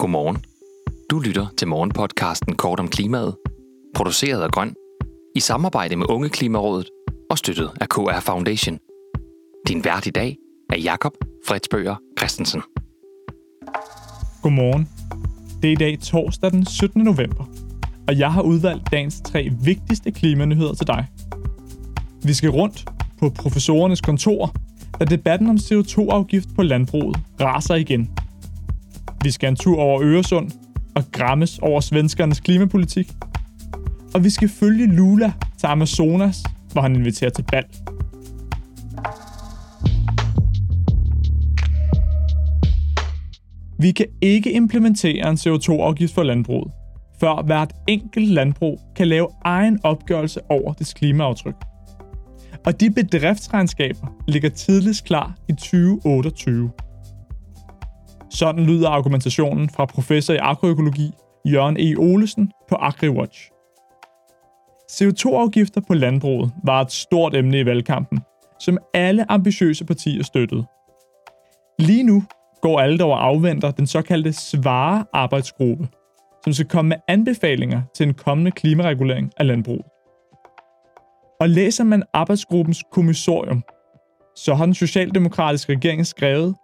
Godmorgen. Du lytter til morgenpodcasten Kort om klimaet, produceret af Grøn, i samarbejde med Unge Klimarådet og støttet af KR Foundation. Din vært i dag er Jakob Fredsbøger Christensen. Godmorgen. Det er i dag torsdag den 17. november, og jeg har udvalgt dagens tre vigtigste klimanyheder til dig. Vi skal rundt på professorernes kontor, da debatten om CO2-afgift på landbruget raser igen. Vi skal en tur over Øresund og grammes over svenskernes klimapolitik. Og vi skal følge Lula til Amazonas, hvor han inviterer til bal. Vi kan ikke implementere en CO2-afgift for landbruget, før hvert enkelt landbrug kan lave egen opgørelse over dets klimaaftryk. Og de bedriftsregnskaber ligger tidligst klar i 2028. Sådan lyder argumentationen fra professor i agroøkologi Jørgen E. Olesen på AgriWatch. CO2-afgifter på landbruget var et stort emne i valgkampen, som alle ambitiøse partier støttede. Lige nu går alle dog og afventer den såkaldte Svare-arbejdsgruppe, som skal komme med anbefalinger til en kommende klimaregulering af landbruget. Og læser man arbejdsgruppens kommissorium, så har den socialdemokratiske regering skrevet,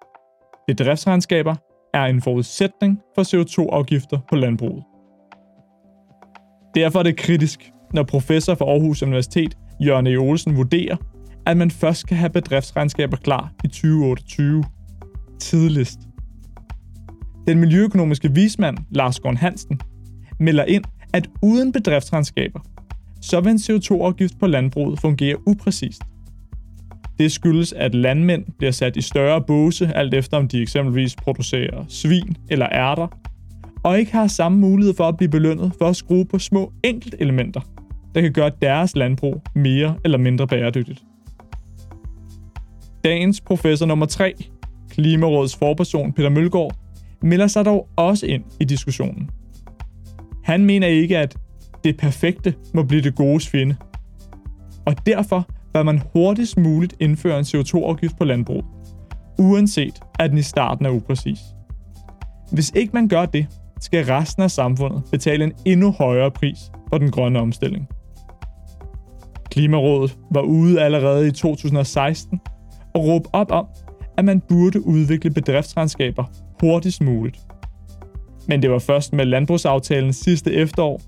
bedriftsregnskaber er en forudsætning for CO2-afgifter på landbruget. Derfor er det kritisk, når professor for Aarhus Universitet, Jørgen E. Olsen, vurderer, at man først skal have bedriftsregnskaber klar i 2028. Tidligst. Den miljøøkonomiske vismand, Lars Gorn Hansen, melder ind, at uden bedriftsregnskaber, så vil en CO2-afgift på landbruget fungere upræcist. Det skyldes, at landmænd bliver sat i større båse, alt efter om de eksempelvis producerer svin eller ærter, og ikke har samme mulighed for at blive belønnet for at skrue på små enkeltelementer, der kan gøre deres landbrug mere eller mindre bæredygtigt. Dagens professor nummer 3, Klimarådets forperson Peter Mølgaard, melder sig dog også ind i diskussionen. Han mener ikke, at det perfekte må blive det gode fjende. Og derfor bør man hurtigst muligt indføre en CO2-afgift på landbrug, uanset at den i starten er upræcis. Hvis ikke man gør det, skal resten af samfundet betale en endnu højere pris for den grønne omstilling. Klimarådet var ude allerede i 2016 og råbte op om, at man burde udvikle bedriftsregnskaber hurtigst muligt. Men det var først med landbrugsaftalen sidste efterår,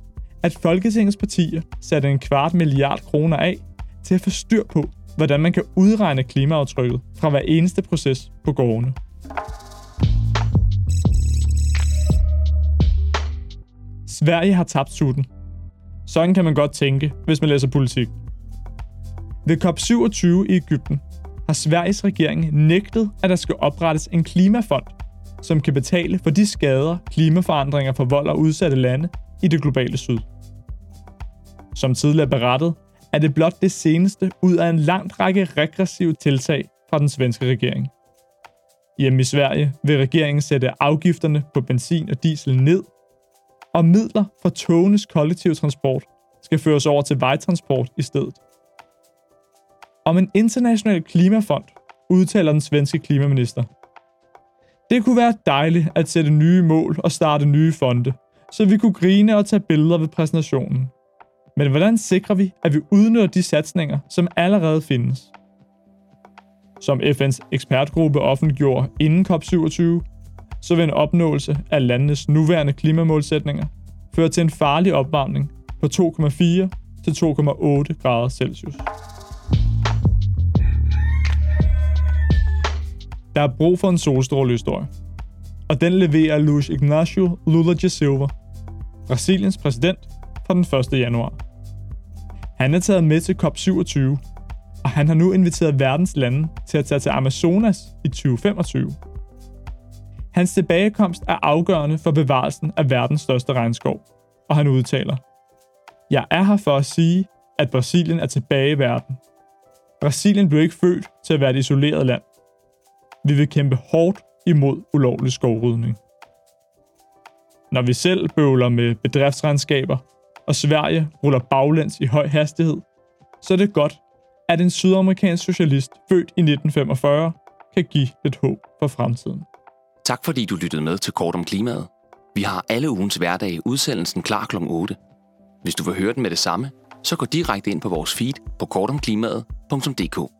at Folketingets partier satte en kvart milliard kroner af til at få styr på, hvordan man kan udregne klimaaftrykket fra hver eneste proces på gårdene. Sverige har tabt sutten. Sådan kan man godt tænke, hvis man læser politik. Ved COP27 i Ægypten har Sveriges regering nægtet, at der skal oprettes en klimafond, som kan betale for de skader, klimaforandringer forvolder udsatte lande i det globale syd. Som tidligere berettet, er det blot det seneste ud af en lang række regressive tiltag fra den svenske regering. Hjemme i Sverige vil regeringen sætte afgifterne på benzin og diesel ned, og midler fra togenes kollektiv transport skal føres over til vejtransport i stedet. Om en international klimafond udtaler den svenske klimaminister. Det kunne være dejligt at sætte nye mål og starte nye fonde, så vi kunne grine og tage billeder ved præsentationen. Men hvordan sikrer vi, at vi udnytter de satsninger, som allerede findes? Som FN's ekspertgruppe offentliggjorde inden COP27, så vil en opnåelse af landenes nuværende klimamålsætninger føre til en farlig opvarmning på 2,4 til 2,8 grader Celsius. Der er brug for en solstrålehistorie, og den leverer Luis Ignacio Lula da Silva, Brasiliens præsident fra den 1. januar. Han er taget med til COP27, og han har nu inviteret verdens lande til at tage til Amazonas i 2025. Hans tilbagekomst er afgørende for bevarelsen af verdens største regnskov, og han udtaler, Jeg er her for at sige, at Brasilien er tilbage i verden. Brasilien blev ikke født til at være et isoleret land. Vi vil kæmpe hårdt imod ulovlig skovrydning. Når vi selv bøvler med bedriftsregnskaber, og Sverige ruller baglæns i høj hastighed, så er det godt, at en sydamerikansk socialist født i 1945 kan give lidt håb for fremtiden. Tak fordi du lyttede med til Kort om klimaet. Vi har alle ugens hverdage udsendelsen klar kl. 8. Hvis du vil høre den med det samme, så gå direkte ind på vores feed på kortomklimaet.dk.